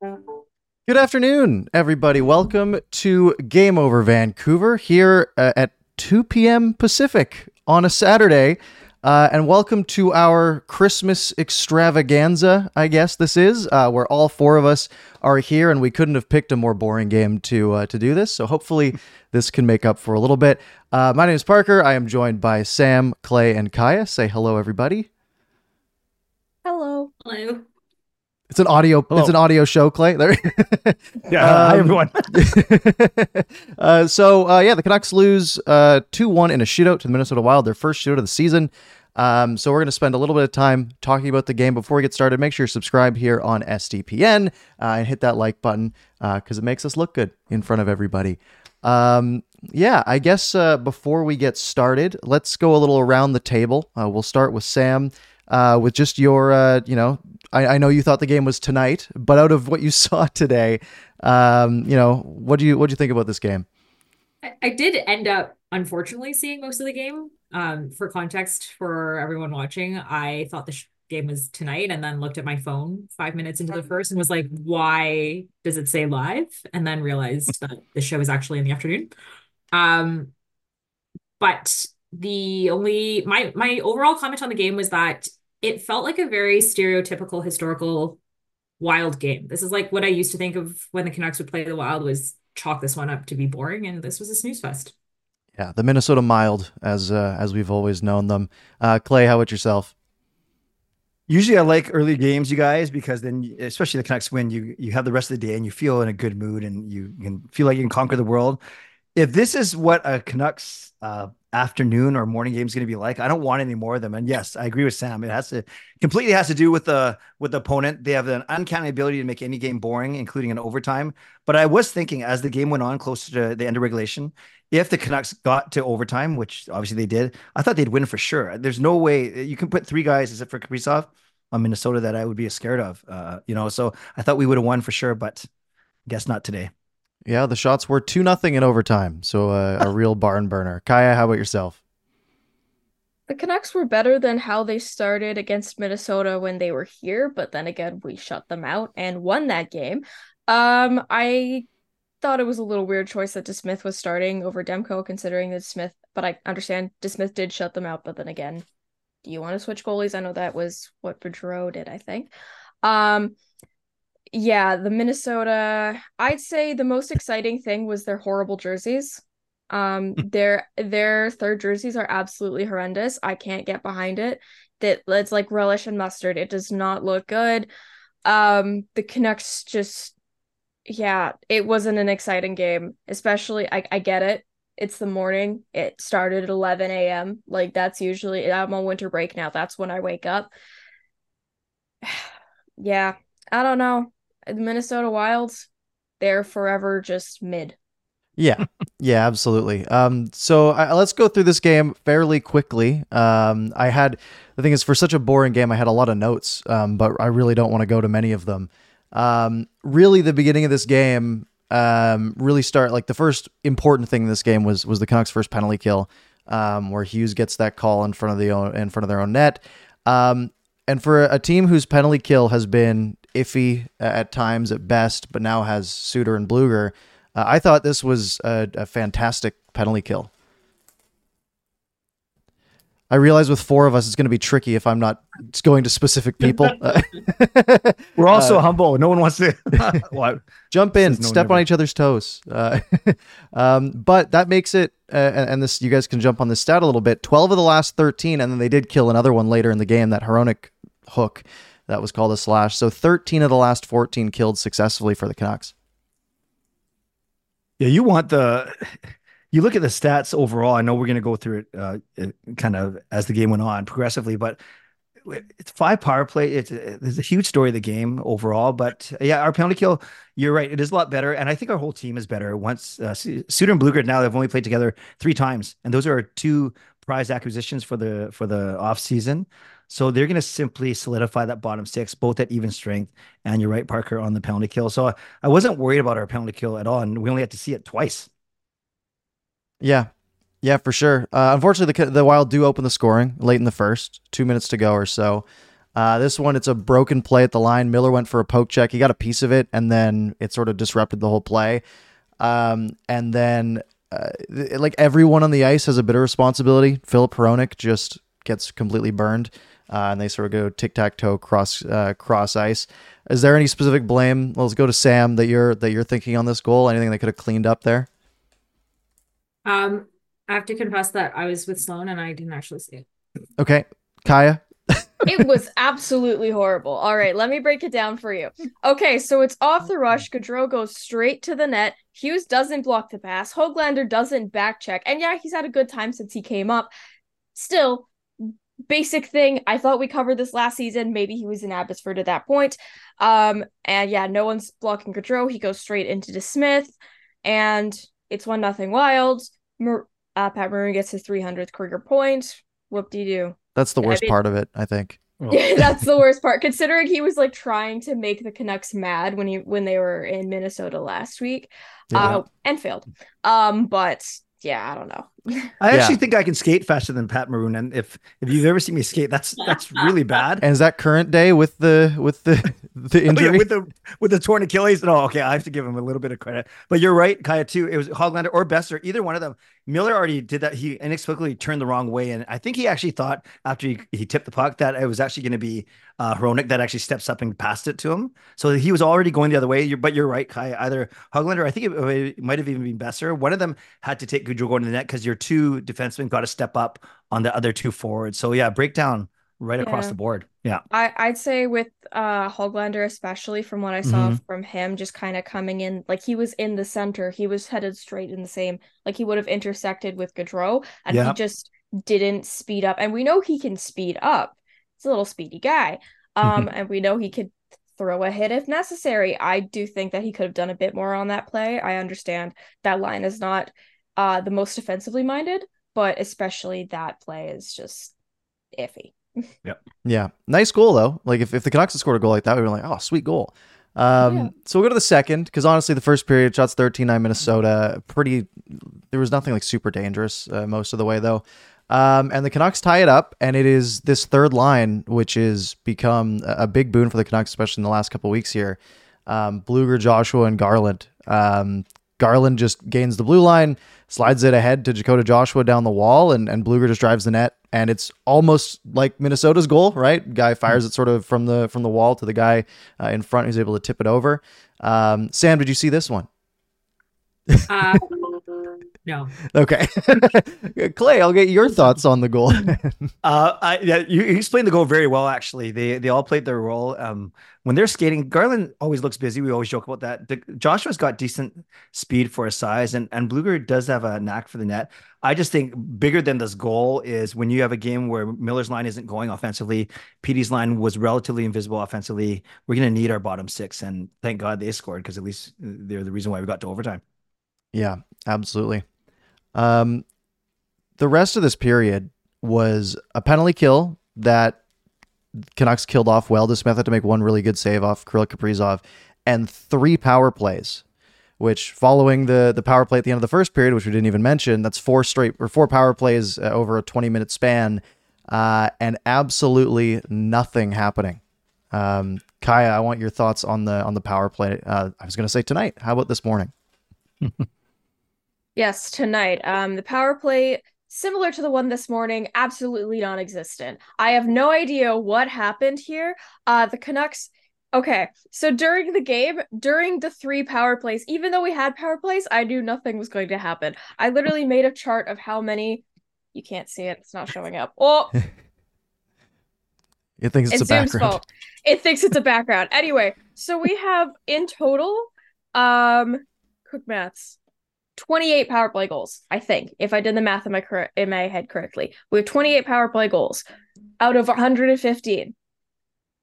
Good afternoon, everybody. Welcome to Game Over Vancouver here uh, at 2 p.m. Pacific on a Saturday. Uh, and welcome to our Christmas extravaganza, I guess this is, uh, where all four of us are here, and we couldn't have picked a more boring game to uh, to do this. So hopefully, this can make up for a little bit. Uh, my name is Parker. I am joined by Sam, Clay, and Kaja. Say hello, everybody. Hello. Hello. It's an audio. Hello. It's an audio show, Clay. There. Yeah, hi Um, everyone. uh, so uh, yeah, the Canucks lose uh, two one in a shootout to the Minnesota Wild, their first shootout of the season. Um, so we're going to spend a little bit of time talking about the game before we get started. Make sure you're subscribed here on SDPN uh, and hit that like button because it makes us look good in front of everybody. Um, yeah, I guess uh, before we get started, let's go a little around the table. Uh, we'll start with Sam. Uh, with just your, uh, you know, I, I know you thought the game was tonight, but out of what you saw today, um, you know, what do you what do you think about this game? I, I did end up unfortunately seeing most of the game. Um, for context for everyone watching, I thought the sh game was tonight and then looked at my phone five minutes into the first and was like, why does it say live? And then realized that the show is actually in the afternoon. Um, but the only my my overall comment on the game was that it felt like a very stereotypical historical wild game. This is like what I used to think of when the Canucks would play the Wild was chalk this one up to be boring, and this was a snooze fest. Yeah, the Minnesota Mild, as uh, as we've always known them. Uh, Clay, how about yourself? Usually, I like early games, you guys, because then, especially the Canucks win, you you have the rest of the day and you feel in a good mood and you can feel like you can conquer the world. If this is what a Canucks uh, afternoon or morning game is going to be like, I don't want any more of them. And yes, I agree with Sam. It has to completely has to do with the with the opponent. They have an uncanny ability to make any game boring, including an overtime. But I was thinking as the game went on closer to the end of regulation, if the Canucks got to overtime, which obviously they did, I thought they'd win for sure. There's no way you can put three guys except for Kaprizov on Minnesota that I would be scared of. Uh, you know, so I thought we would have won for sure, but guess not today. Yeah, the shots were two nothing in overtime, so uh, a real barn burner. Kaja, how about yourself? The Canucks were better than how they started against Minnesota when they were here, but then again, we shut them out and won that game. Um, I thought it was a little weird choice that DeSmith was starting over Demko, considering that Smith, but I understand DeSmith did shut them out, but then again, do you want to switch goalies? I know that was what Boudreau did, I think. Um, yeah, the Minnesota, I'd say the most exciting thing was their horrible jerseys. Um, their their third jerseys are absolutely horrendous. I can't get behind it. That it's like relish and mustard. It does not look good. Um, the Canucks just yeah, it wasn't an exciting game. Especially I, I get it. It's the morning. It started at 11 a.m. Like that's usually I'm on winter break now. That's when I wake up. yeah, I don't know. The Minnesota Wilds, they're forever just mid. Yeah, yeah, absolutely. Um, so let's go through this game fairly quickly. Um, I had the thing is for such a boring game, I had a lot of notes, um, but I really don't want to go to many of them. Um, really, the beginning of this game, um, really start like the first important thing in this game was was the Canucks' first penalty kill, um, where Hughes gets that call in front of the own, in front of their own net. Um, and for a team whose penalty kill has been iffy at times at best, but now has Suter and Blueger. Uh, I thought this was a, a fantastic penalty kill. I realize with four of us, it's going to be tricky if I'm not going to specific people. We're also Uh, humble. No one wants to. what? jump in, no step on each other's toes. Uh, um, but that makes it, uh, and, and this you guys can jump on this stat a little bit. Twelve of the last thirteen, and then they did kill another one later in the game. That Hronek hook that was called a slash. So thirteen of the last fourteen killed successfully for the Canucks. Yeah, you want the. You look at the stats overall. I know we're going to go through it uh, kind of as the game went on progressively, but it's five power play. It's there's a huge story of the game overall. But yeah, our penalty kill. You're right. It is a lot better, and I think our whole team is better. Once uh, Suter and Bluegrad now they've only played together three times, and those are two prize acquisitions for the for the off season. So they're going to simply solidify that bottom six, both at even strength. And you're right, Parker, on the penalty kill. So I wasn't worried about our penalty kill at all, and we only had to see it twice. Yeah, yeah, for sure. Uh, unfortunately, the the Wild do open the scoring late in the first, two minutes to go or so. Uh, this one, it's a broken play at the line. Miller went for a poke check. He got a piece of it, and then it sort of disrupted the whole play. Um, and then, uh, th- like everyone on the ice has a bit of responsibility. Filip Hronek just gets completely burned, uh, and they sort of go tic tac toe cross uh, cross ice. Is there any specific blame? Well, let's go to Sam that you're that you're thinking on this goal. Anything they could have cleaned up there? Um, I have to confess that I was with Sloan and I didn't actually see it. Okay, Kaja. it was absolutely horrible. All right, let me break it down for you. Okay, so it's off the rush. Gaudreau goes straight to the net. Hughes doesn't block the pass. Hoglander doesn't back check. And yeah, he's had a good time since he came up. Still, basic thing. I thought we covered this last season. Maybe he was in Abbotsford at that point. Um, and yeah, no one's blocking Gaudreau. He goes straight into DeSmith, and it's one nothing Wild. Mar- uh, Pat Maroon gets his 300th career point. Whoop de doo. That's the I worst mean- part of it, I think. Yeah, that's the worst part. Considering he was like trying to make the Canucks mad when he when they were in Minnesota last week, Yeah. uh, and failed. Um, but yeah, I don't know. I actually Yeah. think I can skate faster than Pat Maroon, and if if you've ever seen me skate, that's that's really bad. And is that current day with the with the the Oh, yeah, injury? with the with the torn Achilles. No, okay, I have to give him a little bit of credit. But you're right, Kaja too. It was Hoglander or Boeser, either one of them. Miller already did that. He inexplicably turned the wrong way, and I think he actually thought after he, he tipped the puck that it was actually going to be uh, Hronek that actually steps up and passed it to him. So he was already going the other way. You're, but you're right, Kaja. Either Hoglander, I think it, it might have even been Boeser. One of them had to take Gaudreau going to the net because your two defensemen got to step up on the other two forwards. So yeah, breakdown right across the board. Yeah. I I'd say with uh Hoglander, especially from what I saw Mhm. from him, just kind of coming in like he was in the center. He was headed straight in the same like he would have intersected with Gaudreau, and Yeah. he just didn't speed up. And we know he can speed up. He's a little speedy guy. Um, and we know he could throw a hit if necessary. I do think that he could have done a bit more on that play. I understand that line is not uh the most defensively minded, but especially that play is just iffy. Yeah, Yeah. nice goal though. Like if, if the Canucks had scored a goal like that, we'd be like, oh, sweet goal. Um, Yeah. so we'll go to the second because honestly, the first period shots 13-9 Minnesota. Pretty, there was nothing like super dangerous uh, most of the way though. Um, and the Canucks tie it up, and it is this third line which has become a a big boon for the Canucks, especially in the last couple weeks here. Um, Blueger, Joshua, and Garland. Um, Garland just gains the blue line, slides it ahead to Dakota Joshua down the wall, and, and Blueger just drives the net. And it's almost like Minnesota's goal, right? Guy fires it sort of from the from the wall to the guy uh, in front who's able to tip it over. Um, Sam, did you see this one? Uh, no. Okay, Clay, I'll get your thoughts on the goal. Uh, I, yeah, you, you explained the goal very well. Actually, they they all played their role. Um, when they're skating, Garland always looks busy. We always joke about that. The, Joshua's got decent speed for his size, and and Blueger does have a knack for the net. I just think bigger than this goal is when you have a game where Miller's line isn't going offensively. Petey's line was relatively invisible offensively. We're going to need our bottom six, and thank God they scored because at least they're the reason why we got to overtime. Yeah, absolutely. Um, the rest of this period was a penalty kill that Canucks killed off well. Smith had to make one really good save off Kirill Kaprizov, and three power plays. Which, following the the power play at the end of the first period, which we didn't even mention, that's four straight or four power plays uh, over a twenty minute span, uh, and absolutely nothing happening. Um, Kaja, I want your thoughts on the on the power play. Uh, I was going to say tonight. How about this morning? Yes, tonight. Um, the power play similar to the one this morning, absolutely non-existent. I have no idea what happened here. Uh, the Canucks. Okay, so during the game, during the three power plays, even though we had power plays, I knew nothing was going to happen. I literally made a chart of how many. You can't see it; it's not showing up. Oh, It thinks it's, it's a Zoom's background. fault. It thinks it's a background. Anyway, so we have in total, um, quick maths, twenty-eight power play goals. I think, if I did the math in my cor- in my head correctly, we have twenty-eight power play goals out of one hundred and fifteen.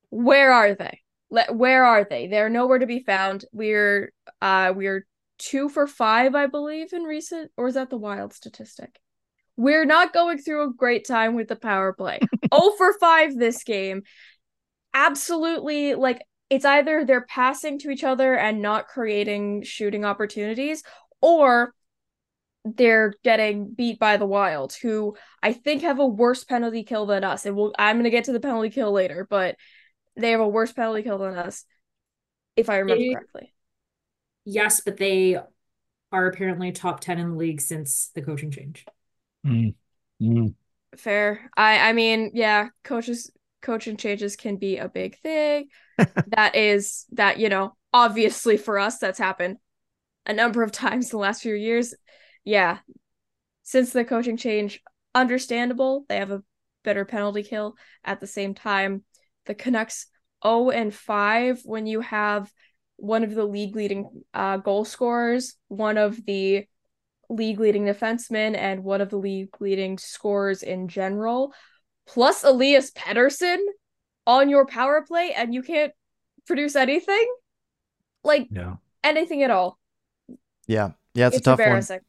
Where are they? Let where are they? They're nowhere to be found. We're uh we're two for five, I believe, in recent, or is that the wild statistic? We're not going through a great time with the power play. oh for five this game. Absolutely, like it's either they're passing to each other and not creating shooting opportunities, or they're getting beat by the Wild, who I think have a worse penalty kill than us. And we'll, I'm gonna get to the penalty kill later, but they have a worse penalty kill than us, if I remember They- correctly. Yes, but they are apparently top 10 in the league since the coaching change. Mm. Mm. Fair. I I mean, yeah, coaches coaching changes can be a big thing. that is that, you know, obviously for us that's happened a number of times in the last few years. Yeah. Since the coaching change, understandable. They have a better penalty kill at the same time. The Canucks 0 and 5 when you have one of the league leading uh, goal scorers, one of the league leading defensemen, and one of the league leading scorers in general, plus Elias Pettersson on your power play, and you can't produce anything? Like Yeah. anything at all. Yeah, yeah, it's, It's, a tough embarrassing.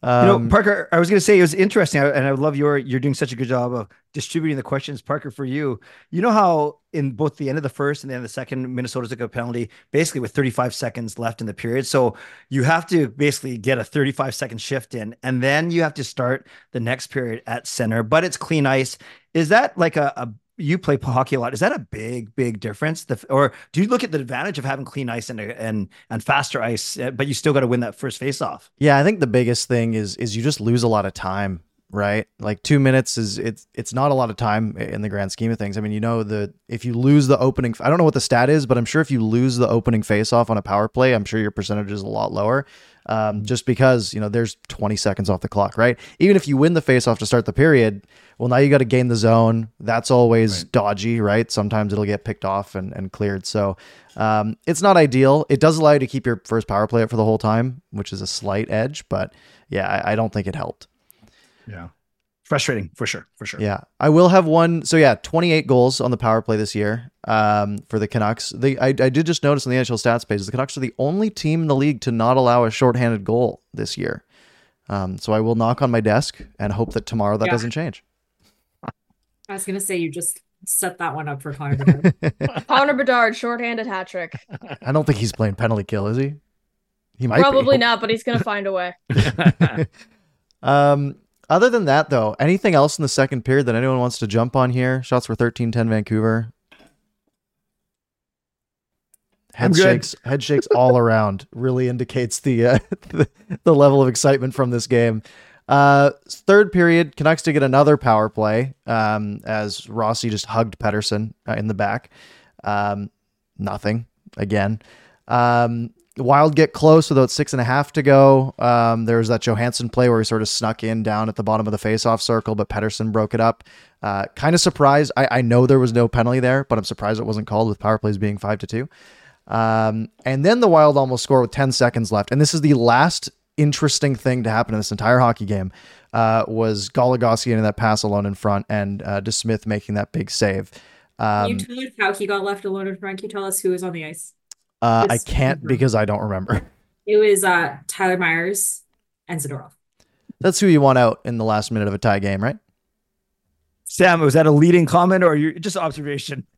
one. You Um, know, Parker, I was going to say it was interesting, and I love your you're doing such a good job of distributing the questions. Parker, for you, you know how in both the end of the first and the end of the second, Minnesota took a penalty basically with 35 seconds left in the period. So you have to basically get a 35 second shift in, and then you have to start the next period at center. But it's clean ice. Is that like a, a you play hockey a lot? Is that a big, big difference? The, or do you look at the advantage of having clean ice and and and faster ice, uh, but you still got to win that first face off? Yeah, I think the biggest thing is is you just lose a lot of time, right? Like two minutes is it's it's not a lot of time in the grand scheme of things. I mean, you know the if you lose the opening, I don't know what the stat is, but I'm sure if you lose the opening face off on a power play, I'm sure your percentage is a lot lower. Um, just because you know there's 20 seconds off the clock, right? Even if you win the face off to start the period, well now you got to gain the zone. That's always dodgy, right? Sometimes it'll get picked off and, and cleared. So um, it's not ideal. It does allow you to keep your first power play up for the whole time, which is a slight edge, but yeah, I, I don't think it helped. Yeah. Frustrating for sure. For sure. Yeah, I will have one. So yeah, 28 goals on the power play this year um, for the Canucks. They, I, I did just notice on the NHL stats page, the Canucks are the only team in the league to not allow a shorthanded goal this year. Um, so I will knock on my desk and hope that tomorrow that Yeah. doesn't change. I was gonna say you just set that one up for Connor. Bedard. Connor Bedard, shorthanded hat trick. I don't think he's playing penalty kill, is he? He might be. Probably not, but he's gonna find a way. Um, other than that, though, anything else in the second period that anyone wants to jump on here? Shots were 13 10 Vancouver. Head shakes, head shakes all around. Really indicates the, uh, the the level of excitement from this game. Uh, third period, Canucks to get another power play um, as Rossi just hugged Pettersson uh, in the back. Um, nothing again. Um, Wild get close with about six and a half to go. Um, there was that Johansson play where he sort of snuck in down at the bottom of the faceoff circle, but Pettersson broke it up. Uh, kind of surprised. I, I know there was no penalty there, but I'm surprised it wasn't called with power plays being five to two. Um, and then the Wild almost score with 10 seconds left. And this is the last interesting thing to happen in this entire hockey game uh, was Goligoski getting that pass alone in front and uh, DeSmith making that big save. Can Um, you tell us how he got left alone in front? Can you tell us who was on the ice? Uh, I can't because I don't remember. It was uh Tyler Myers and Zadorov. That's who you want out in the last minute of a tie game, right? Sam, was that a leading comment or you just observation?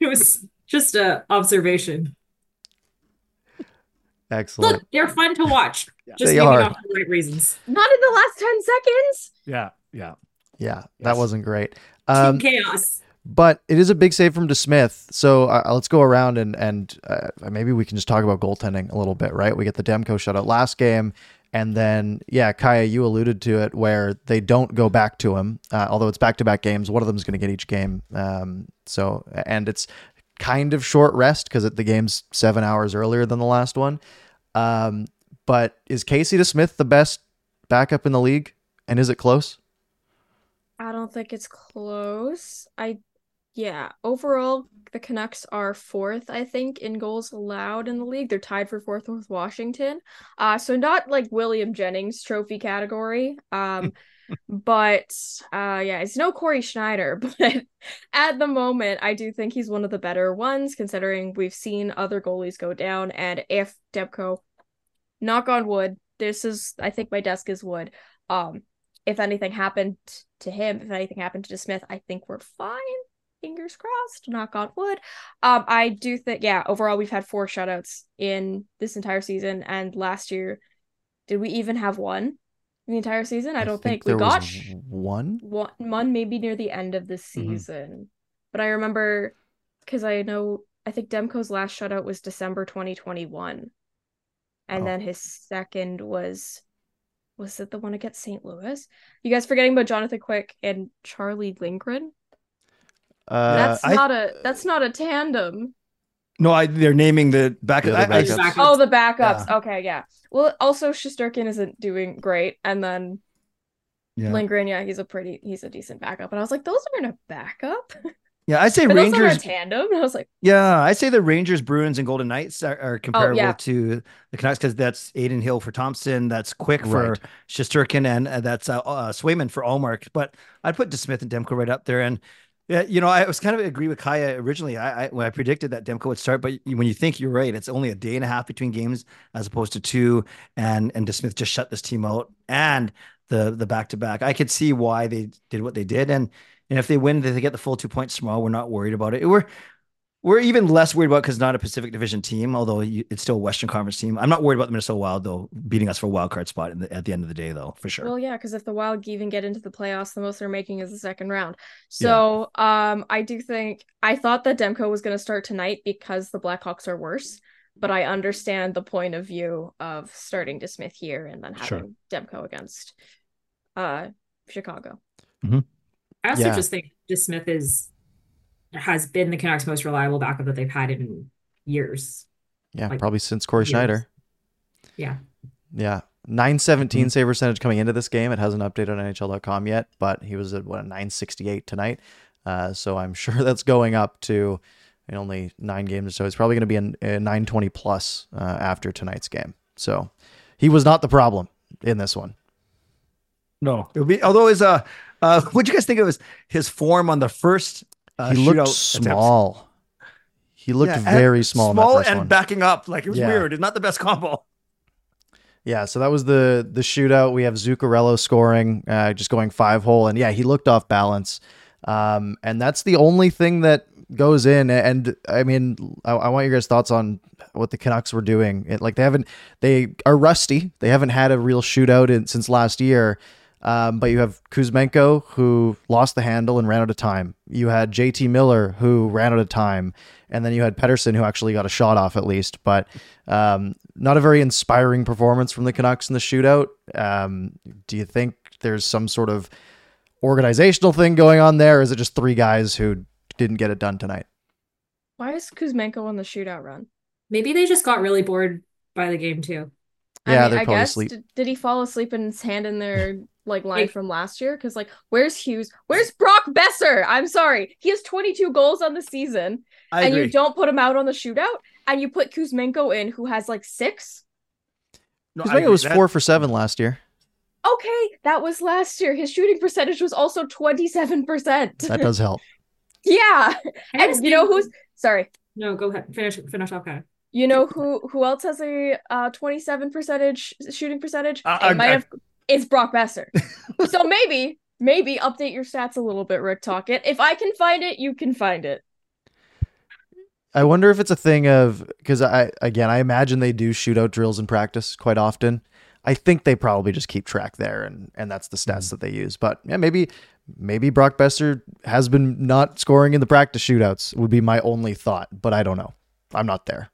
It was just a observation. Excellent. Look, they're fun to watch. Just They maybe are. not for the right reasons. Not in the last 10 seconds. Yeah. Yeah. Yeah, that wasn't great. Team Um, chaos. But it is a big save from DeSmith. So uh, let's go around and and uh, maybe we can just talk about goaltending a little bit, right? We get the Demko shutout last game, and then, yeah, Kaja, you alluded to it where they don't go back to him, uh, although it's back to back games. One of them is going to get each game. Um, so, and it's kind of short rest because the game's seven hours earlier than the last one. Um, but is Casey DeSmith the best backup in the league? And is it close? I don't think it's close. I, yeah, overall, the Canucks are fourth, I think, in goals allowed in the league. They're tied for fourth with Washington. Uh, so not like William Jennings trophy category. Um, but uh, yeah, it's no Cory Schneider. But at the moment, I do think he's one of the better ones, considering we've seen other goalies go down. And if Demko, knock on wood, this is, I think my desk is wood. Um, if anything happened to him, if anything happened to Smith, I think we're fine fingers crossed, knock on wood. Um, I do think, yeah, overall, we've had four shutouts in this entire season. And last year, did we even have one in the entire season? I, don't think, think we got one. One, one maybe near the end of the Mm-hmm. season. But I remember because I know, I think Demko's last shutout was December 2021. And Oh. then his second was. Was it the one against St. Louis? You guys forgetting about Jonathan Quick and Charlie Lindgren? Uh, That's not a that's not a tandem. No, I, they're naming the back. The I, I- backups. Backups. Oh, the backups. Okay, yeah. Well, also Shesterkin isn't doing great, and then yeah. Lindgren, yeah, he's a pretty, he's a decent backup. And I was like, those aren't a backup. yeah, I say But those aren't Rangers. a tandem. And I was like, Yeah, I say the Rangers, Bruins, and Golden Knights are, are comparable yeah. to the Canucks because that's Adin Hill for Thompson, that's Quick for Right. Shesterkin, and uh, that's uh, uh, Swayman for Ullmark. But I'd put DeSmith and Demko right up there. And yeah, you know, I was kind of agree with Kaja originally. I, I when I predicted that Demko would start, but when you think you're right, it's only a day and a half between games as opposed to two, and and DeSmith just shut this team out and the the back to back. I could see why they did what they did, and and if they win, they get the full two points tomorrow. We're not worried about it. We're we're even less worried about because not a Pacific Division team, although you, it's still a Western Conference team. I'm not worried about the Minnesota Wild though beating us for a wild card spot in the, at the end of the day, though, for sure. well, yeah, because if the Wild even get into the playoffs, the most they're making is the second round. So, um, I do think I thought that Demko was going to start tonight because the Blackhawks are worse. But I understand the point of view of starting DeSmith here and then Sure. having Demko against uh Chicago. I also Yeah. just think DeSmith is has been the Canucks' most reliable backup that they've had in years. Yeah, Like, probably since Cory years. Schneider. Yeah. Yeah. 917 Mhm. save percentage coming into this game. It hasn't updated on NHL.com yet, but he was at what a 968 tonight. Uh, so I'm sure that's going up to in only nine games or so. It's probably going to be a, in 920 plus uh, after tonight's game. So he was not the problem in this one. No, it would be. Although his uh, uh, what do you guys think of his his form on the first? Uh, he looked small. He looked Yeah, very small. small and one. backing up like it was Yeah. weird. It's not the best combo. Yeah, so that was the the shootout. We have Zuccarello scoring, uh, just going five hole, and yeah, he looked off balance. Um, and that's the only thing that goes in. And I mean, I, I want your guys' thoughts on what the Canucks were doing. It, like they haven't, they are rusty. They haven't had a real shootout in, since last year. Um, but you have Kuzmenko who lost the handle and ran out of time. You had JT Miller who ran out of time, and then you had Pettersson who actually got a shot off at least. But um, not a very inspiring performance from the Canucks in the shootout. Um, do you think there's some sort of organizational thing going on there? Or is it just three guys who didn't get it done tonight? Why is Kuzmenko on the shootout run? Maybe they just got really bored by the game too. Yeah, I mean, they're I probably guess asleep. did, did he fall asleep and hand in their like line from last year? Because like, where's Hughes? Where's Brock Boeser? I'm sorry, he has 22 goals on the season, I and agree. you don't put him out on the shootout, and you put Kuzmenko in, who has like six. No, I Kuzmenko was That- four for seven last year. Okay, that was last year. His shooting percentage was also 27 percent. That does help. yeah, I and you know who's sorry. No, go ahead. Finish finish off, Kai. You know who who else has a uh 27 percentage shooting percentage? Uh, it uh, might uh, have it's Brock Boeser. so maybe maybe update your stats a little bit, Rick Tocchet. If I can find it, you can find it. I wonder if it's a thing of because I again I imagine they do shootout drills in practice quite often. I think they probably just keep track there and and that's the stats that they use. But yeah, maybe maybe Brock Boeser has been not scoring in the practice shootouts would be my only thought, but I don't know. I'm not there.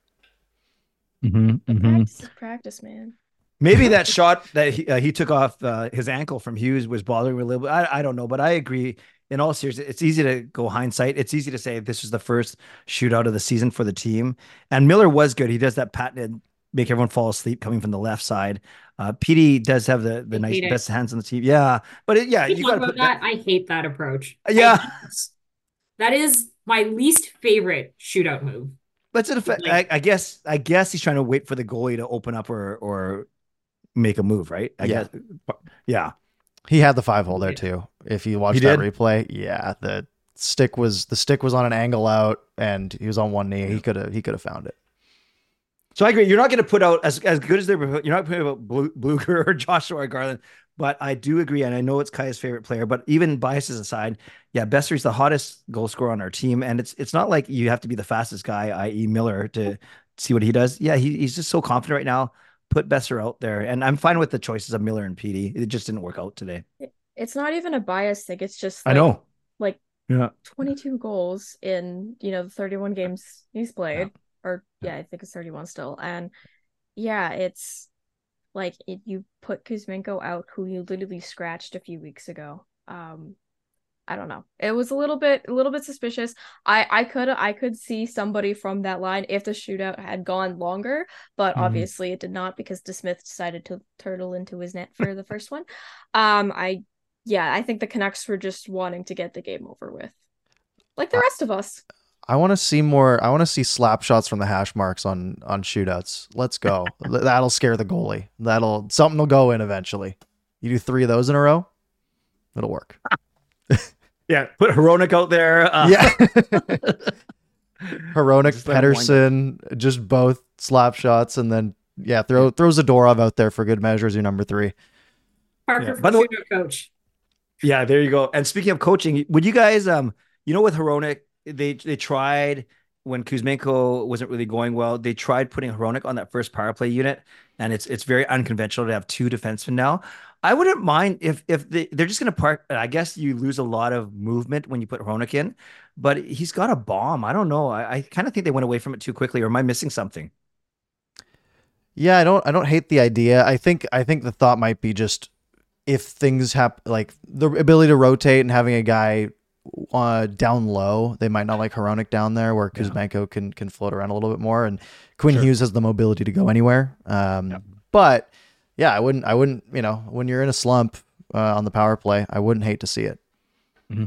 Mhm, mhm. Practice is practice, man. Maybe that shot that he, uh, he took off uh, his ankle from Hughes was bothering me a little bit. I, I don't know, but I agree. In all seriousness, it's easy to go hindsight. It's easy to say this was the first shootout of the season for the team. And Miller was good. He does that patented make everyone fall asleep coming from the left side. Uh, PD does have the the nice best hands on the team. Yeah, but it, yeah, you got to that. that. I hate that approach. Yeah, that is my least favorite shootout move. But it affect, like, I, I, guess I guess he's trying to wait for the goalie to open up or or make a move, right? I yeah. guess. Yeah. He had the five hole there too. If you watch that replay, yeah, the stick was the stick was on an angle out and he was on one knee. He could have he could have found it. So I agree. You're not going to put out as, as good as they're. You're not putting out Blueger or Joshua Garland, but I do agree, and I know it's Kai's favorite player. But even biases aside, yeah, Bessery's the hottest goal scorer on our team, and it's it's not like you have to be the fastest guy, i.e., Miller, to see what he does. Yeah, he, he's just so confident right now. Put Boeser out there, and I'm fine with the choices of Miller and PD. It just didn't work out today. It's not even a bias thing. It's just like, I know, like yeah, 22 goals in you know the 31 games he's played. Yeah or yeah, I think it's 31 still. And yeah, it's like it, you put Kuzmenko out, who you literally scratched a few weeks ago. Um, I don't know. It was a little bit a little bit suspicious. I I could I could see somebody from that line if the shootout had gone longer, but mm-hmm. obviously it did not because DeSmith decided to turtle into his net for the first one. Um I yeah, I think the Canucks were just wanting to get the game over with. Like the rest of us. I want to see more. I want to see slap shots from the hash marks on on shootouts. Let's go. That'll scare the goalie. That'll something will go in eventually. You do three of those in a row, it'll work. yeah, put Hronek out there. Uh. Yeah, Hronek, Pettersson, just both slap shots, and then yeah, throw throw Zadorov out there for good measure as your number three. Parker, yeah. by the way, coach. Yeah, there you go. And speaking of coaching, would you guys um, you know, with Hronek, they they tried when Kuzmenko wasn't really going well. They tried putting Hronek on that first power play unit, and it's it's very unconventional to have two defensemen now. I wouldn't mind if if they, they're just going to park. I guess you lose a lot of movement when you put Hronek in, but he's got a bomb. I don't know. I, I kind of think they went away from it too quickly, or am I missing something? Yeah, I don't. I don't hate the idea. I think. I think the thought might be just if things happen, like the ability to rotate and having a guy uh, down low. They might not like Hronek down there, where Kuzmenko yeah. can can float around a little bit more, and Quinn sure. Hughes has the mobility to go anywhere. Um, yeah. But yeah, I wouldn't. I wouldn't. You know, when you're in a slump uh, on the power play, I wouldn't hate to see it. Mm-hmm.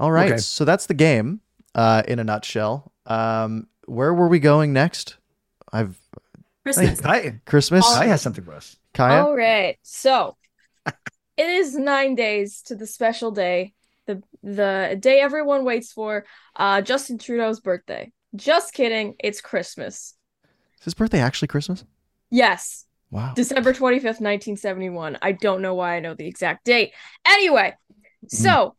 All right. Okay. So that's the game uh, in a nutshell. Um, where were we going next? I've Christmas. Kai, Christmas. Kai has something for us. Kaja. All right. So it is nine days to the special day, the the day everyone waits for. Uh, Justin Trudeau's birthday. Just kidding. It's Christmas. Is his birthday actually Christmas? Yes. Wow. December 25th, 1971. I don't know why I know the exact date. Anyway, so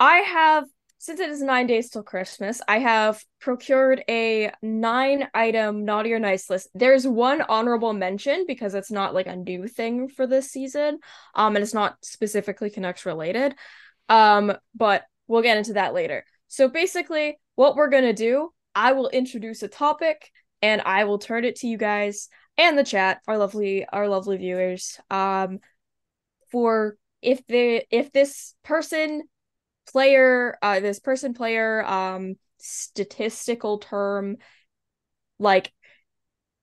I have since it is nine days till Christmas, I have procured a nine item naughty or nice list. There's one honorable mention because it's not like a new thing for this season. Um, and it's not specifically Canucks related. Um, but we'll get into that later. So basically, what we're gonna do, I will introduce a topic and I will turn it to you guys and the chat, our lovely, our lovely viewers. Um, for if the if this person player uh this person player um statistical term like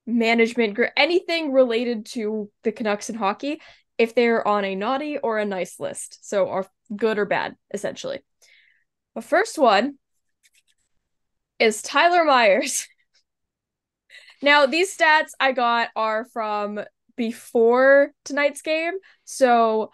management, gr- anything related to the Canucks and hockey, if they're on a naughty or a nice list. So are good or bad, essentially. The first one is Tyler Myers. now, these stats I got are from before tonight's game, so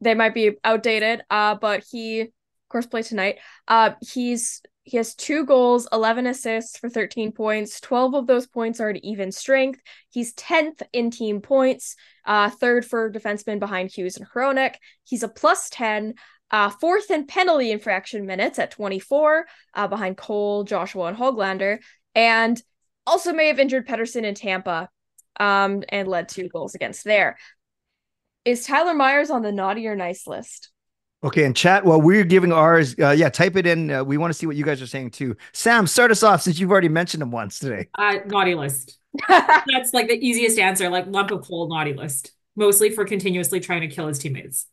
they might be outdated. Uh, but he, course, play tonight. Uh, he's he has two goals, 11 assists for 13 points. 12 of those points are at even strength. He's 10th in team points, uh, third for defensemen behind Hughes and Hronek. He's a plus 10, uh, fourth in penalty infraction minutes at 24, uh, behind Cole, Joshua, and Hoglander. And also may have injured Pettersson in Tampa um, and led two goals against there. Is Tyler Myers on the naughty or nice list? Okay, and chat while we're giving ours, uh, yeah, type it in. Uh, we want to see what you guys are saying too. Sam, start us off since you've already mentioned him once today. Uh, naughty list. That's like the easiest answer, like lump of coal naughty list. Mostly for continuously trying to kill his teammates.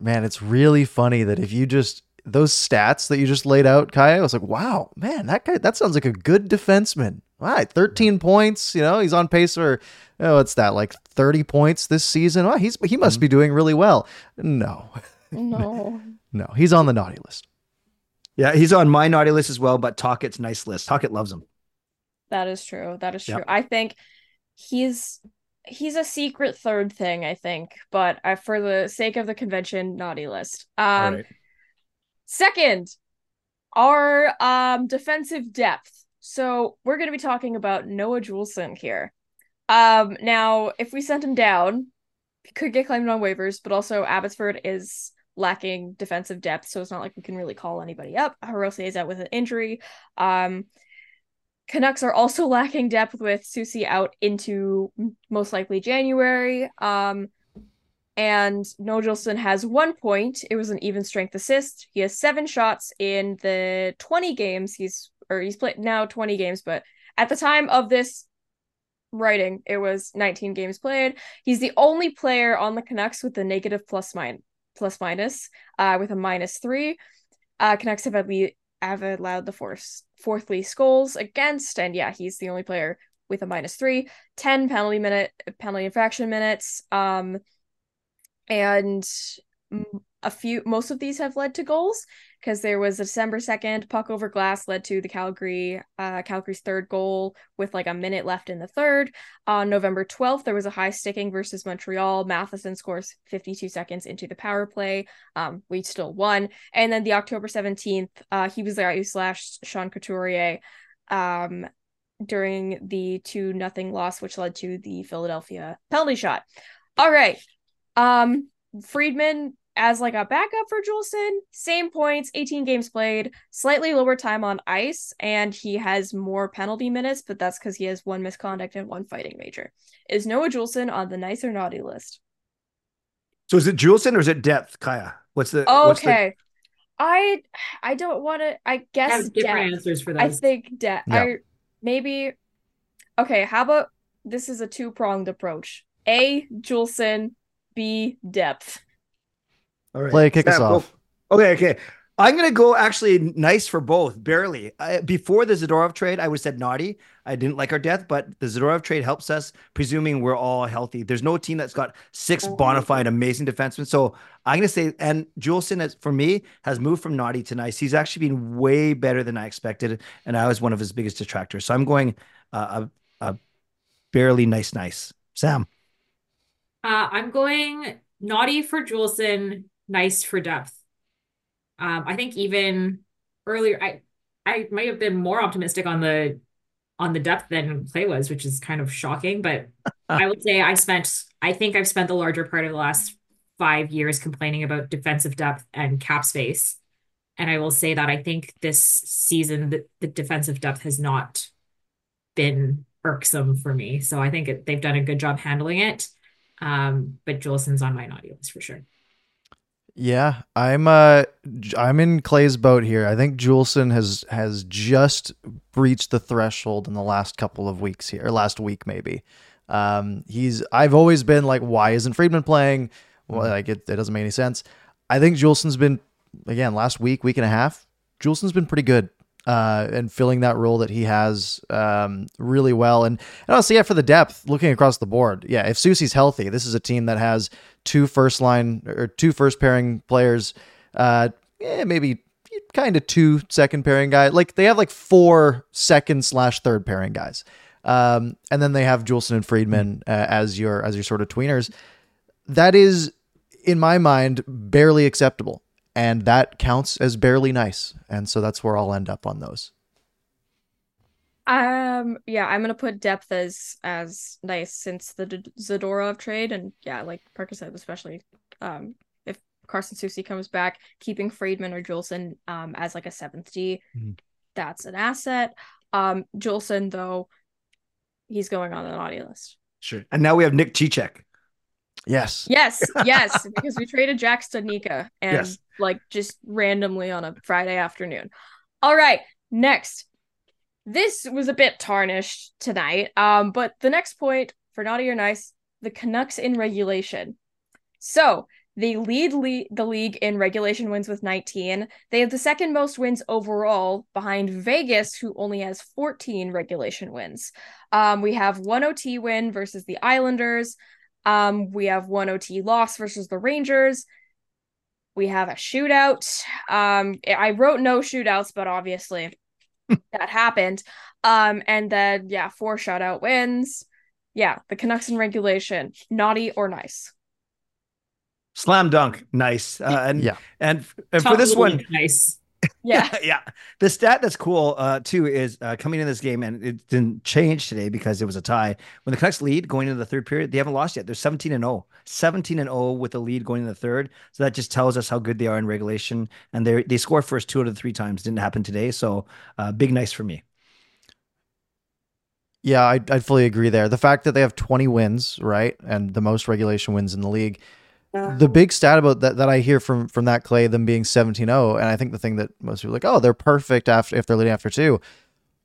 Man, it's really funny that if you just those stats that you just laid out, Kaja, I was like, wow, man, that guy that sounds like a good defenseman. All right, 13 points. You know, he's on pace for oh, what's that, like 30 points this season? Oh, he's he must be doing really well. No. No. no, he's on the naughty list. Yeah, he's on my naughty list as well, but Tocchet's nice list. Tocchet loves him. That is true. That is true. Yep. I think he's he's a secret third thing, I think, but uh, for the sake of the convention, naughty list. Um All right. second, our um defensive depth. So we're going to be talking about Noah Juulsen here. Um now, if we sent him down, he could get claimed on waivers, but also Abbotsford is lacking defensive depth, so it's not like we can really call anybody up. Hirose is out with an injury. Um Canucks are also lacking depth with Soucy out into most likely January. Um, and Nojelson has one point. It was an even strength assist. He has seven shots in the 20 games he's or he's played now 20 games, but at the time of this writing, it was 19 games played. He's the only player on the Canucks with the negative plus plus minus, uh, with a minus three. Uh, Canucks have least have allowed the force fourth least goals against, and yeah, he's the only player with a minus three, 10 penalty minute penalty infraction minutes. Um and a few most of these have led to goals because there was a December 2nd puck over glass led to the Calgary uh Calgary's third goal with like a minute left in the third. On November 12th there was a high sticking versus Montreal. Matheson scores 52 seconds into the power play. Um we still won. And then the October 17th uh he was there who slashed Sean Couturier um during the 2 nothing loss which led to the Philadelphia penalty shot. All right. Um Friedman as like a backup for Juulsen, same points, 18 games played, slightly lower time on ice, and he has more penalty minutes, but that's because he has one misconduct and one fighting major. Is Noah Juulsen on the nice or naughty list? So is it Juulsen or is it depth, Kaja? What's the what's the- Okay. I I don't want to. I I guess have different depth. answers for that. I think depth. Yeah. I maybe. Okay, how about this is a two pronged approach. A Juulsen, B depth. All right. Play, kick us Sam, go- off. Okay, okay. I'm gonna go actually nice for both, barely. I, before the Zadorov trade, I would said naughty. I didn't like our death, but the Zadorov trade helps us, presuming we're all healthy. There's no team that's got six bona fide amazing defensemen. So I'm gonna say, and Juulsen, has, for me, has moved from naughty to nice. He's actually been way better than I expected, and I was one of his biggest detractors. So I'm going uh, a, a barely nice, nice. Sam. Uh, I'm going naughty for Juulsen, nice for depth. Um, I think even earlier, I I might have been more optimistic on the on the depth than Clay was, which is kind of shocking. But I would say I spent, I think I've spent the larger part of the last five years complaining about defensive depth and cap space. And I will say that I think this season the, the defensive depth has not been irksome for me. So I think it, they've done a good job handling it. Um, but Juulsen's on my naughty list for sure. Yeah, I'm uh I'm in Clay's boat here. I think Juulsen has has just breached the threshold in the last couple of weeks here, or last week maybe. Um he's I've always been like, why isn't Friedman playing? Well, like it, it doesn't make any sense. I think Juulsen's been again last week, week and a half. Juulsen's been pretty good. Uh, and filling that role that he has um, really well. And, and honestly, yeah, for the depth, looking across the board, yeah, if Soucy's healthy, this is a team that has two first line or two first pairing players, uh, yeah, maybe kind of two second pairing guys. Like they have like four second slash third pairing guys. Um, and then they have Juulsen and Friedman uh, as your as your sort of tweeners. That is, in my mind, barely acceptable and that counts as barely nice. And so that's where I'll end up on those. Um, yeah, I'm gonna put depth as as nice since the D- Zadorov trade, and yeah, like Parker said, especially um if Carson Soucy comes back, keeping Friedman or Juulsen um as like a seventh D, mm-hmm. that's an asset. Um, Juulsen though, he's going on the naughty list. Sure, and now we have Nick Cicek. Yes. Yes, yes, because we traded Jack Studnicka and yes. like just randomly on a Friday afternoon. All right, next. This was a bit tarnished tonight. Um, but the next point for naughty or nice, the Canucks in regulation. So they lead le- the league in regulation wins with 19. They have the second most wins overall behind Vegas, who only has 14 regulation wins. Um, we have one OT win versus the Islanders, um, we have one OT loss versus the Rangers. We have a shootout. Um, I wrote no shootouts, but obviously that happened. Um, and then yeah, four shutout wins. Yeah, the Canucks in regulation, naughty or nice. Slam dunk, nice. Uh, and yeah, and, and for this one, nice. Yeah. yeah. The stat that's cool uh, too is uh, coming in this game, and it didn't change today because it was a tie. When the Canucks lead going into the third period, they haven't lost yet. They're 17 and 0, 17 and 0 with the lead going into the third. So that just tells us how good they are in regulation. And they they score first two out of the three times. Didn't happen today. So uh, big nice for me. Yeah, I, I fully agree there. The fact that they have 20 wins, right, and the most regulation wins in the league the big stat about that that I hear from from that Clay them being 17-0 and I think the thing that most people are like oh they're perfect after if they're leading after two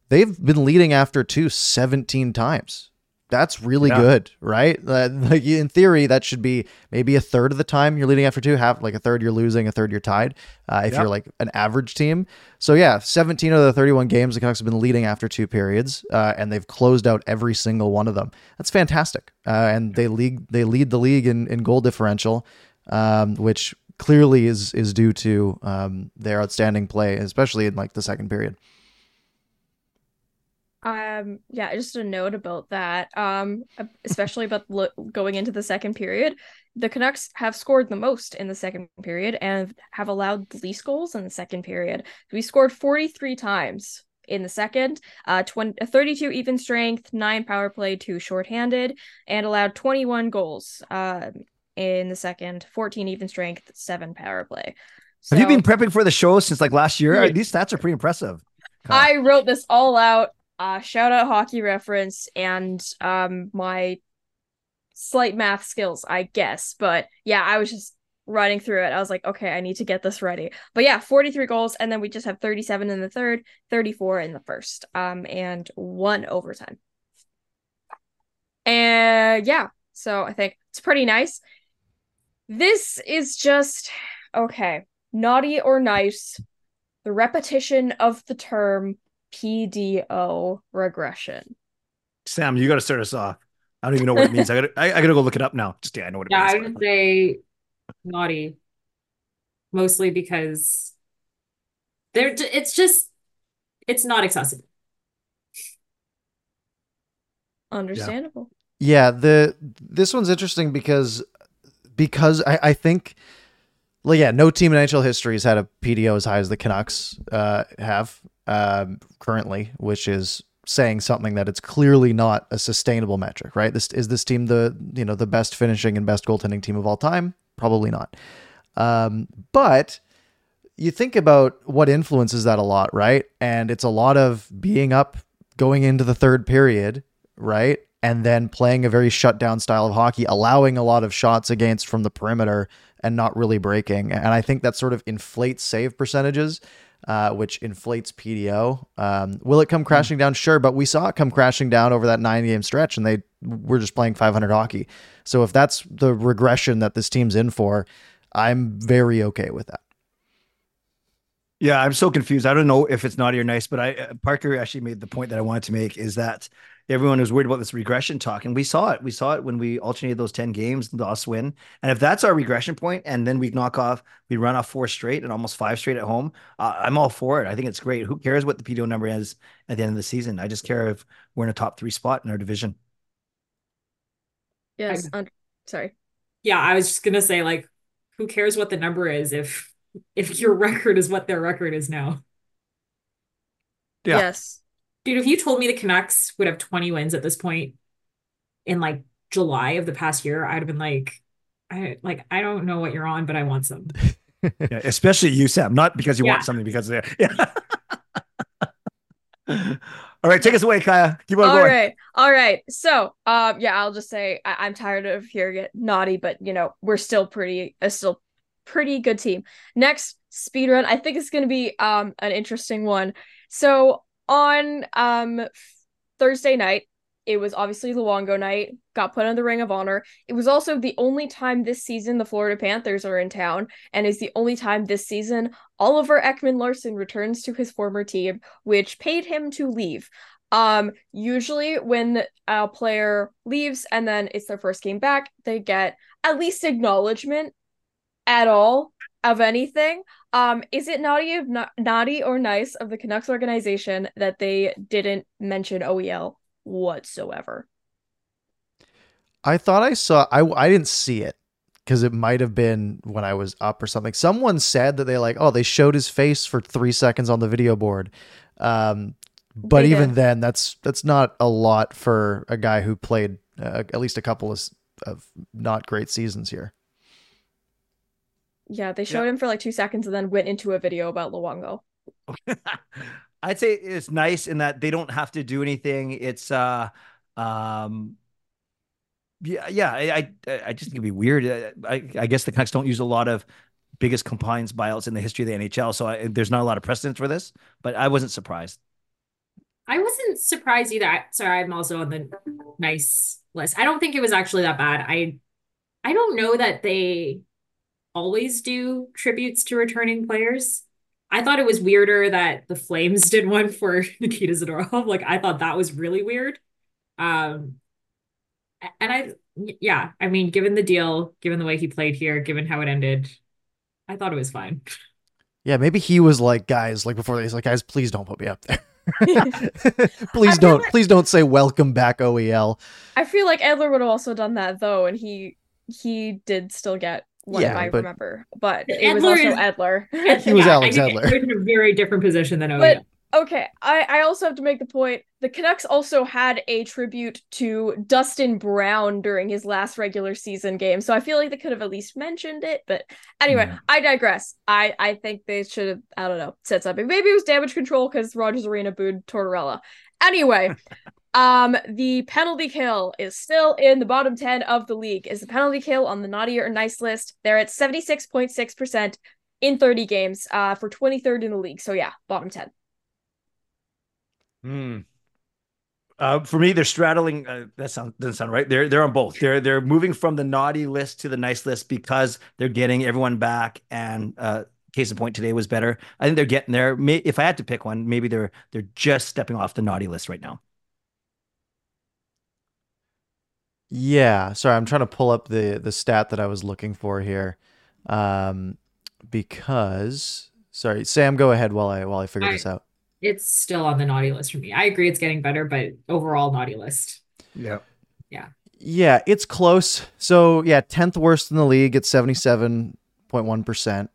they've been leading after two 17 times that's really yeah. good, right? Like in theory, that should be maybe a third of the time you're leading after two, half like a third you're losing, a third you're tied. Uh, if yep. you're like an average team, so yeah, 17 of the 31 games the Canucks have been leading after two periods, uh, and they've closed out every single one of them. That's fantastic, uh, and they lead they lead the league in, in goal differential, um, which clearly is is due to um, their outstanding play, especially in like the second period. Um, yeah, just a note about that. Um, especially about lo- going into the second period, the Canucks have scored the most in the second period and have allowed the least goals in the second period. We scored 43 times in the second, uh, 20, 32 even strength, nine power play, two shorthanded, and allowed 21 goals uh, in the second, 14 even strength, seven power play. So, have you been prepping for the show since like last year? Yeah. These stats are pretty impressive. I wrote this all out uh, shout out hockey reference and um my slight math skills, I guess. But yeah, I was just running through it. I was like, okay, I need to get this ready. But yeah, 43 goals, and then we just have 37 in the third, 34 in the first, um, and one overtime. And yeah, so I think it's pretty nice. This is just okay, naughty or nice. The repetition of the term PDO regression. Sam, you got to start us off. I don't even know what it means. I got I, I got to go look it up now. Just yeah, I know what it yeah, means. I would say naughty, mostly because they're. It's just it's not accessible. Understandable. Yeah. yeah, the this one's interesting because because I, I think well, yeah, no team in NHL history has had a PDO as high as the Canucks uh, have um, currently, which is saying something that it's clearly not a sustainable metric, right? This is this team the you know the best finishing and best goaltending team of all time? Probably not. Um, but you think about what influences that a lot, right? And it's a lot of being up going into the third period, right? And then playing a very shut down style of hockey, allowing a lot of shots against from the perimeter and not really breaking. And I think that sort of inflates save percentages uh, which inflates PDO. Um, will it come crashing down? Sure, but we saw it come crashing down over that nine game stretch, and they were just playing 500 hockey. So if that's the regression that this team's in for, I'm very okay with that. Yeah, I'm so confused. I don't know if it's naughty or nice, but I uh, Parker actually made the point that I wanted to make is that everyone was worried about this regression talk, and we saw it. We saw it when we alternated those ten games, lost win, and if that's our regression point, and then we knock off, we run off four straight and almost five straight at home. Uh, I'm all for it. I think it's great. Who cares what the PDO number is at the end of the season? I just care if we're in a top three spot in our division. Yes. un- sorry. Yeah, I was just gonna say, like, who cares what the number is if if your record is what their record is now? Yeah. Yes. Dude, if you told me the Canucks would have 20 wins at this point in like July of the past year, I'd have been like, I like I don't know what you're on, but I want some. Yeah, especially you, Sam. Not because you Yeah. want something, because they're yeah. All right, take us away, Kaja. Keep on All going. right. All right. So, um, yeah, I'll just say I- I'm tired of hearing it naughty, but you know, we're still pretty, a still pretty good team. Next speed run, I think it's gonna be um an interesting one. So on um Thursday night, it was obviously Luongo night, got put on the Ring of Honor. It was also the only time this season the Florida Panthers are in town, and is the only time this season Oliver Ekman-Larsson returns to his former team, which paid him to leave. Um, usually when a player leaves and then it's their first game back, they get at least acknowledgement at all of anything. Um, is it naughty of na- naughty or nice of the Canucks organization that they didn't mention OEL whatsoever? I thought I saw. I I didn't see it because it might have been when I was up or something. Someone said that they like, oh, they showed his face for three seconds on the video board. Um, but They even did. then, that's that's not a lot for a guy who played uh, at least a couple of, of not great seasons here. Yeah, they showed him for like two seconds and then went into a video about Luongo. I'd say it's nice in that they don't have to do anything. It's uh um yeah, yeah, I I, I just think it'd be weird. Uh, I, I guess the Canucks don't use a lot of biggest compliance buyouts in the history of the NHL, so I, there's not a lot of precedence for this. But I wasn't surprised. I wasn't surprised either. I- Sorry, I'm also on the nice list. I don't think it was actually that bad. I I don't know that they always do tributes to returning players. I thought it was weirder that the Flames did one for Nikita Zadorov. Like I thought that was really weird. Um and I yeah, I mean, given the deal, given the way he played here, given how it ended, I thought it was fine. Yeah, maybe he was like, guys, like before he's like, guys, please don't put me up there. Please feel don't, like- please don't say welcome back OEL. I feel like Edler would have also done that though, and he he did still get one if Yeah, I but- remember. But it was Edler also is- Edler. He was Yeah, Alex Edler. In a very different position than But- Okay, I, I also have to make the point the Canucks also had a tribute to Dustin Brown during his last regular season game. So I feel like they could have at least mentioned it. But anyway, Yeah. I digress. I, I think they should have, I don't know, said something. Maybe it was damage control because Rogers Arena booed Tortorella. Anyway, um, the penalty kill is still in the bottom 10 of the league. Is the penalty kill on the naughty or nice list? They're at 76.6% in 30 games, uh, for 23rd in the league. So yeah, bottom 10. Hmm. Uh, for me, they're straddling. Uh, that sound doesn't sound right. They're they're on both. They're they're moving from the naughty list to the nice list because they're getting everyone back. And uh, case in point, today was better. I think they're getting there. May, if I had to pick one, maybe they're they're just stepping off the naughty list right now. Yeah, sorry, I'm trying to pull up the the stat that I was looking for here, um, because sorry, Sam, go ahead while I while I figure I- this out. It's still on the naughty list for me. I agree it's getting better, but overall naughty list. Yeah. Yeah, Yeah, it's close. So yeah, tenth worst in the league at seventy seven point one percent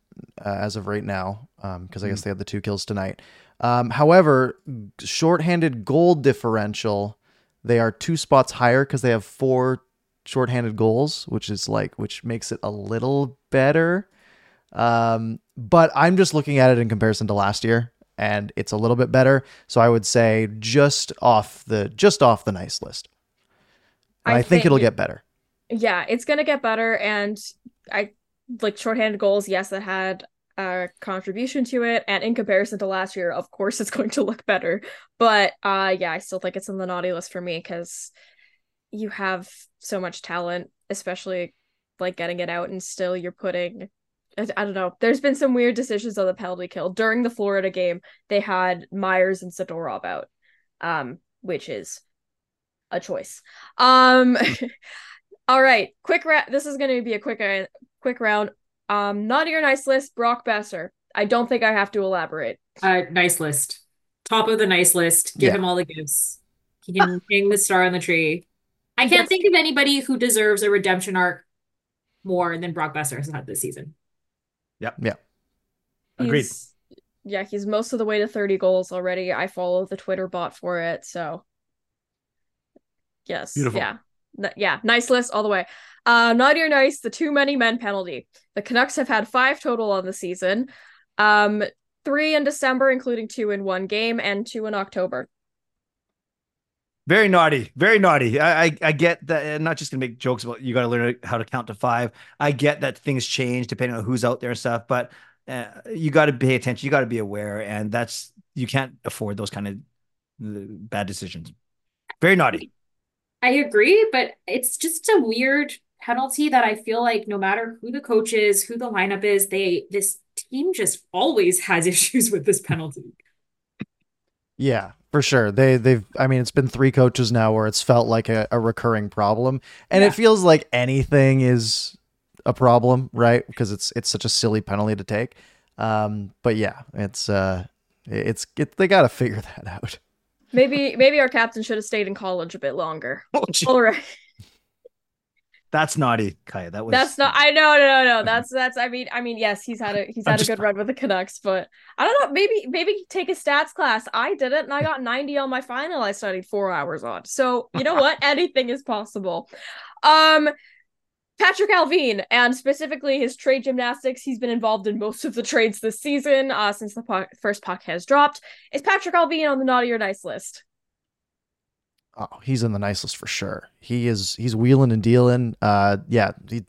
as of right now, because I guess they had the two kills tonight. Um, however, shorthanded goal differential, they are two spots higher because they have four shorthanded goals, which is like which makes it a little better. Um, but I'm just looking at it in comparison to last year, and it's a little bit better. So I would say just off the just off the nice list. And I, think, it'll get better. yeah, it's gonna get better, and I like shorthanded goals. Yes, that had a contribution to it, and in comparison to last year, of course, it's going to look better. But uh, yeah, I still think it's in the naughty list for me because you have so much talent, especially like getting it out, and still you're putting I, don't know. There's been some weird decisions on the penalty kill during the Florida game. They had Myers and Zadorov out, um, which is a choice. Um, all right, quick round. This is going to be a quick uh, quick round. Um, not your nice list. Brock Boeser. I don't think I have to elaborate. Uh, nice list. Top of the nice list. Give Yeah. him all the gifts. He can hang the star on the tree. I can't Yes. think of anybody who deserves a redemption arc more than Brock Boeser has had this season. Yep. Yeah. Agreed. He's- Yeah, he's most of the way to 30 goals already. I follow the Twitter bot for it, so yes, Beautiful. yeah, N- yeah, nice list all the way. Uh, naughty or nice, the too many men penalty. The Canucks have had five total on the season, um, three in December, including two in one game, and two in October. Very naughty, very naughty. I, I I get that. I'm not just gonna make jokes about you got to learn how to count to five. I get that things change depending on who's out there and stuff, but uh, you got to pay attention. You got to be aware, and that's you can't afford those kind of bad decisions. Very naughty. I agree, but it's just a weird penalty that I feel like no matter who the coach is, who the lineup is, they this team just always has issues with this penalty. Yeah, for sure. They they've I mean it's been three coaches now where it's felt like a, a recurring problem. And Yeah. it feels like anything is a problem, right? Because it's it's such a silly penalty to take. Um but yeah, it's uh it's it, they got to figure that out. Maybe maybe our captain should have stayed in college a bit longer. Oh, All right. that's naughty, Kaja. That was That's not. I know, no, no, no. That's that's. I mean, I mean, yes, he's had a he's had a good run with the Canucks, but I don't know. Maybe maybe take a stats class. I did it, and I got ninety on my final. I studied four hours on. So you know what? Anything is possible. Um, Patrik Allvin, and specifically his trade gymnastics. He's been involved in most of the trades this season. Uh, since the puck, first puck has dropped, is Patrik Allvin on the naughty or nice list? Oh, he's in the nice list for sure. He is he's wheeling and dealing. Uh yeah, he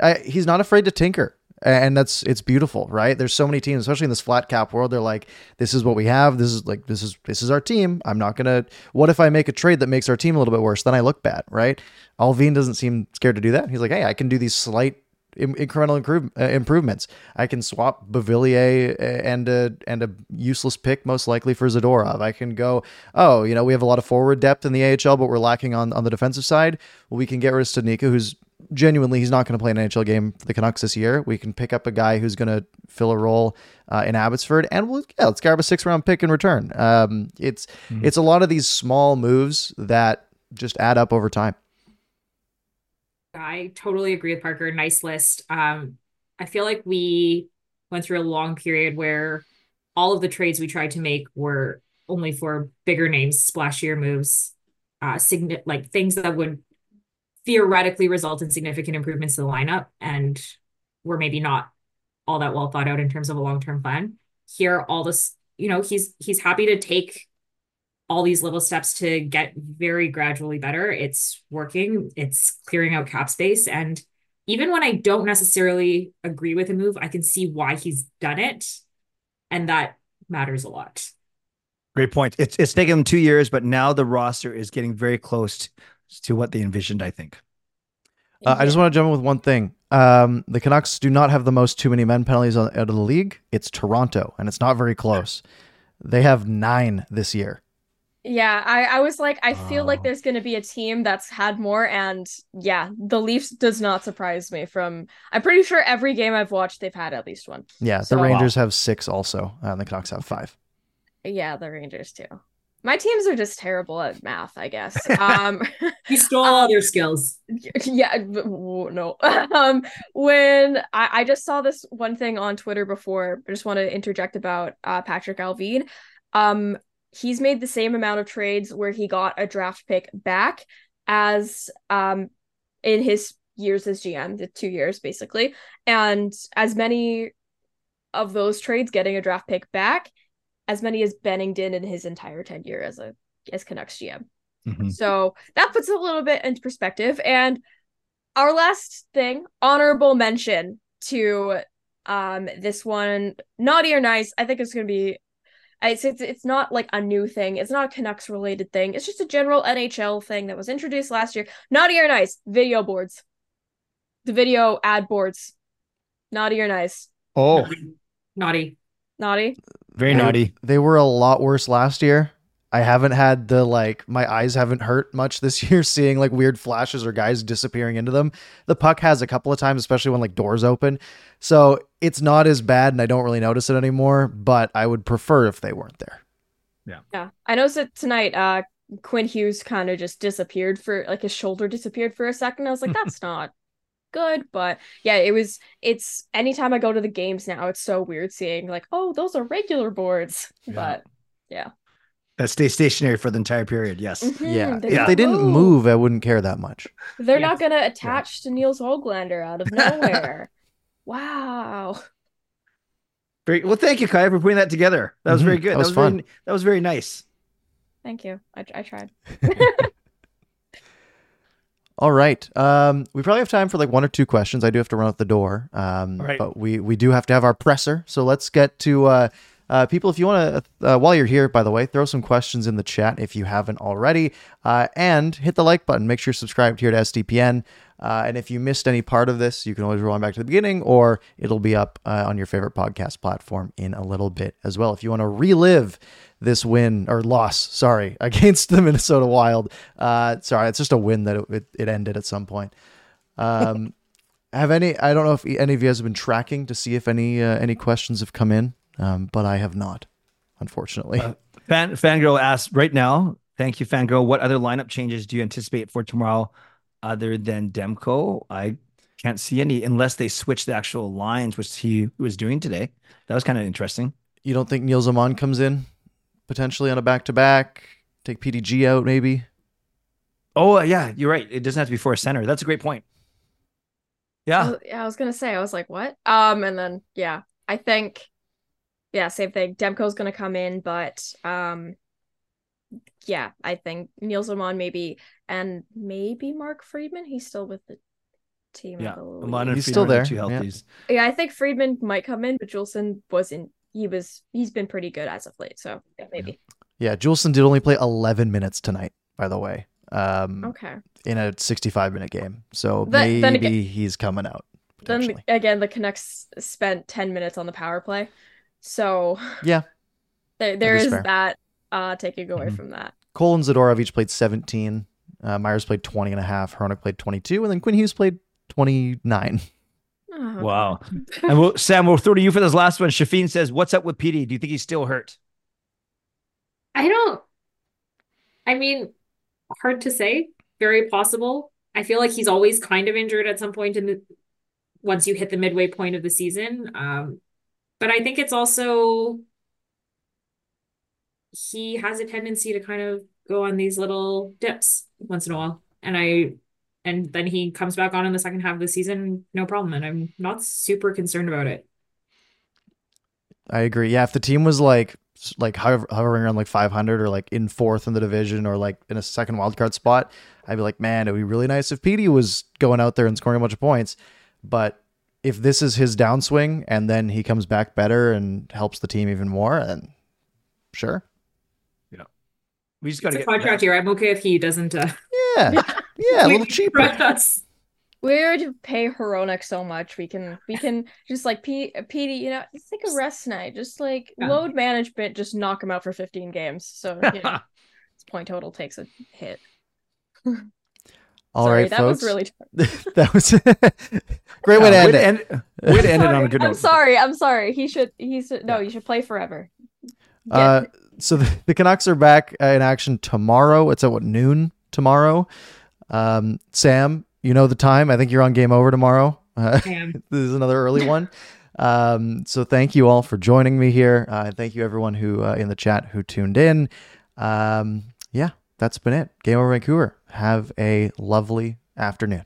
I, he's not afraid to tinker. And that's it's beautiful, right? There's so many teams, especially in this flat cap world. They're like, this is what we have. This is like this is this is our team. I'm not gonna. What if I make a trade that makes our team a little bit worse? Then I look bad, right? Allvin doesn't seem scared to do that. He's like, hey, I can do these slight incremental improve, uh, improvements. I can swap Beauvillier uh, and a and a useless pick most likely for Zadorov. I can go, oh, you know, we have a lot of forward depth in the AHL, but we're lacking on on the defensive side. Well, we can get rid of Studnicka, who's genuinely he's not going to play an NHL game for the Canucks this year. We can pick up a guy who's going to fill a role uh, in Abbotsford, and we'll yeah, let's grab a six round pick in return. Um, it's it's a lot of these small moves that just add up over time. I totally agree with Parker. Nice list. Um, I feel like we went through a long period where all of the trades we tried to make were only for bigger names, splashier moves, uh, signi- like things that would theoretically result in significant improvements to the lineup, and were maybe not all that well thought out in terms of a long-term plan. Here, all this, you know, he's he's happy to take all these little steps to get very gradually better. It's working, it's clearing out cap space. And even when I don't necessarily agree with a move, I can see why he's done it. And that matters a lot. Great point. It's it's taken them two years, but now the roster is getting very close to what they envisioned. I think. Uh, I just want to jump in with one thing. Um, the Canucks do not have the most too many men penalties out of the league. It's Toronto, and it's not very close. They have nine this year. Yeah, I, I was like, I feel like Oh. there's going to be a team that's had more, and yeah, the Leafs does not surprise me. From I'm pretty sure every game I've watched, they've had at least one. Yeah, the So- Rangers have six also, and the Canucks have five. Yeah, the Rangers too. My teams are just terrible at math, I guess. Um, He stole all their skills. yeah, no. um, when I, I just saw this one thing on Twitter before, I just want to interject about uh, Patrik Allvin. Um, he's made the same amount of trades where he got a draft pick back as um in his years as GM, the two years basically, and as many of those trades getting a draft pick back, as many as Bennington in his entire tenure as a as Canucks GM. Mhm. So that puts a little bit into perspective. And our last thing, honorable mention to um this one, naughty or nice. I think it's gonna be it's, it's it's not like a new thing. It's not a Canucks related thing. It's just a general NHL thing that was introduced last year. Naughty or nice, video boards. The video ad boards. Naughty or nice. Oh, Naughty. Naughty. Very naughty. They were a lot worse last year. I haven't had the like my eyes haven't hurt much this year seeing like weird flashes or guys disappearing into them. The puck has a couple of times, especially when like doors open. So it's not as bad and I don't really notice it anymore, but I would prefer if they weren't there. Yeah. Yeah. I noticed that tonight, uh, Quinn Hughes kind of just disappeared for like his shoulder disappeared for a second. I was like, that's not good. But yeah, it was it's anytime I go to the games now, it's so weird seeing like, oh, those are regular boards. Yeah. But yeah. That stay stationary for the entire period. Yes. Mhm, Yeah. they If they didn't move, I wouldn't care that much. They're Yeah. not gonna attach to Nils Hoglander out of nowhere. wow. Very well. Thank you, Kai, for putting that together. That was Mhm, very good. that was fun. Very, that was very nice. Thank you. I, I tried. All right. Um, we probably have time for like one or two questions. I do have to run out the door. Um, right. but we we do have to have our presser. So let's get to uh, uh, people. If you want to, uh, while you're here, by the way, throw some questions in the chat if you haven't already, uh, and hit the like button. Make sure you're subscribed here to SDPN. Uh, and if you missed any part of this, you can always roll back to the beginning, or it'll be up uh, on your favorite podcast platform in a little bit as well. If you want to relive this win or loss, sorry, against the Minnesota Wild. Uh, sorry, it's just a win that it, it, ended at some point. Um, have any? I don't know if any of you guys have been tracking to see if any any questions have come in, um, but I have not, unfortunately. Uh, Fan Fangirl asks right now. Thank you, Fangirl. What other lineup changes do you anticipate for tomorrow, other than Demko? I can't see any unless they switch the actual lines, which he was doing today. That was kind of interesting. you don't think Nils Aman comes in potentially on a back to back? Take PDG out maybe. Oh yeah, you're right. It doesn't have to be for a center. That's a great point. I Yeah, was, yeah, I was gonna say, I was like, what? Um, and then yeah, I think, yeah, same thing. Demko's gonna come in, but um, yeah, I think Nils Aman maybe, and maybe Mark Friedman. He's still with the team. Yeah. believe. Aman and He's Friedman still there, Two yeah. healthies. Yeah, I think Friedman might come in, but Juulsen wasn't. He was. He's been pretty good as of late. So yeah, maybe. Yeah, Juulsen did only play 11 minutes tonight, by the way, um, Okay. in a 65 minute game. So Then- maybe again- he's coming out. Then again, the Canucks spent ten minutes on the power play, so Yeah. there there is is fair. that uh taking away Mhm. from that. Cole and Zadorov each played 17. Uh, Myers played 20 and a half. Hronek played 22. And then Quinn Hughes played 29. Oh, Wow. and we'll, Sam, we'll throw to you for this last one. Shafin says, "What's up with PD? Do you think he's still hurt?" I don't. I mean, hard to say. Very possible. I feel like he's always kind of injured at some point in the once you hit the midway point of the season. Um, but I think it's also he has a tendency to kind of go on these little dips once in a while. And I and then he comes back on in the second half of the season, no problem. And I'm not super concerned about it. I agree. Yeah, if the team was like like hover, hovering around like 500 or like in fourth in the division or like in a second wildcard spot, I'd be like, man, it'd be really nice if Petey was going out there and scoring a bunch of points. But if this is his downswing and then he comes back better and helps the team even more, then sure. Yeah. We just got It's to a get contract year. I'm okay if he doesn't uh Yeah. Yeah, a little cheaper. correct us. We already pay Hronek so much. We can we can just like P PD, you know, it's like a rest night. Just like Yeah. load management, just knock him out for 15 games. So you know, his point total takes a hit. All Sorry, right, that folks. was really that was great way to end it. end, way to end it on a good good I'm sorry. I'm sorry. He should he should no, you should play forever. Yeah. Uh, so the, the Canucks are back uh, in action tomorrow. It's at what noon tomorrow. Um, Sam, you know the time. I think you're on Game Over tomorrow. Uh, this is another early one. Um, so thank you all for joining me here. Uh, thank you everyone who uh, in the chat who tuned in. Um, yeah, that's been it. Game Over Vancouver. Have a lovely afternoon.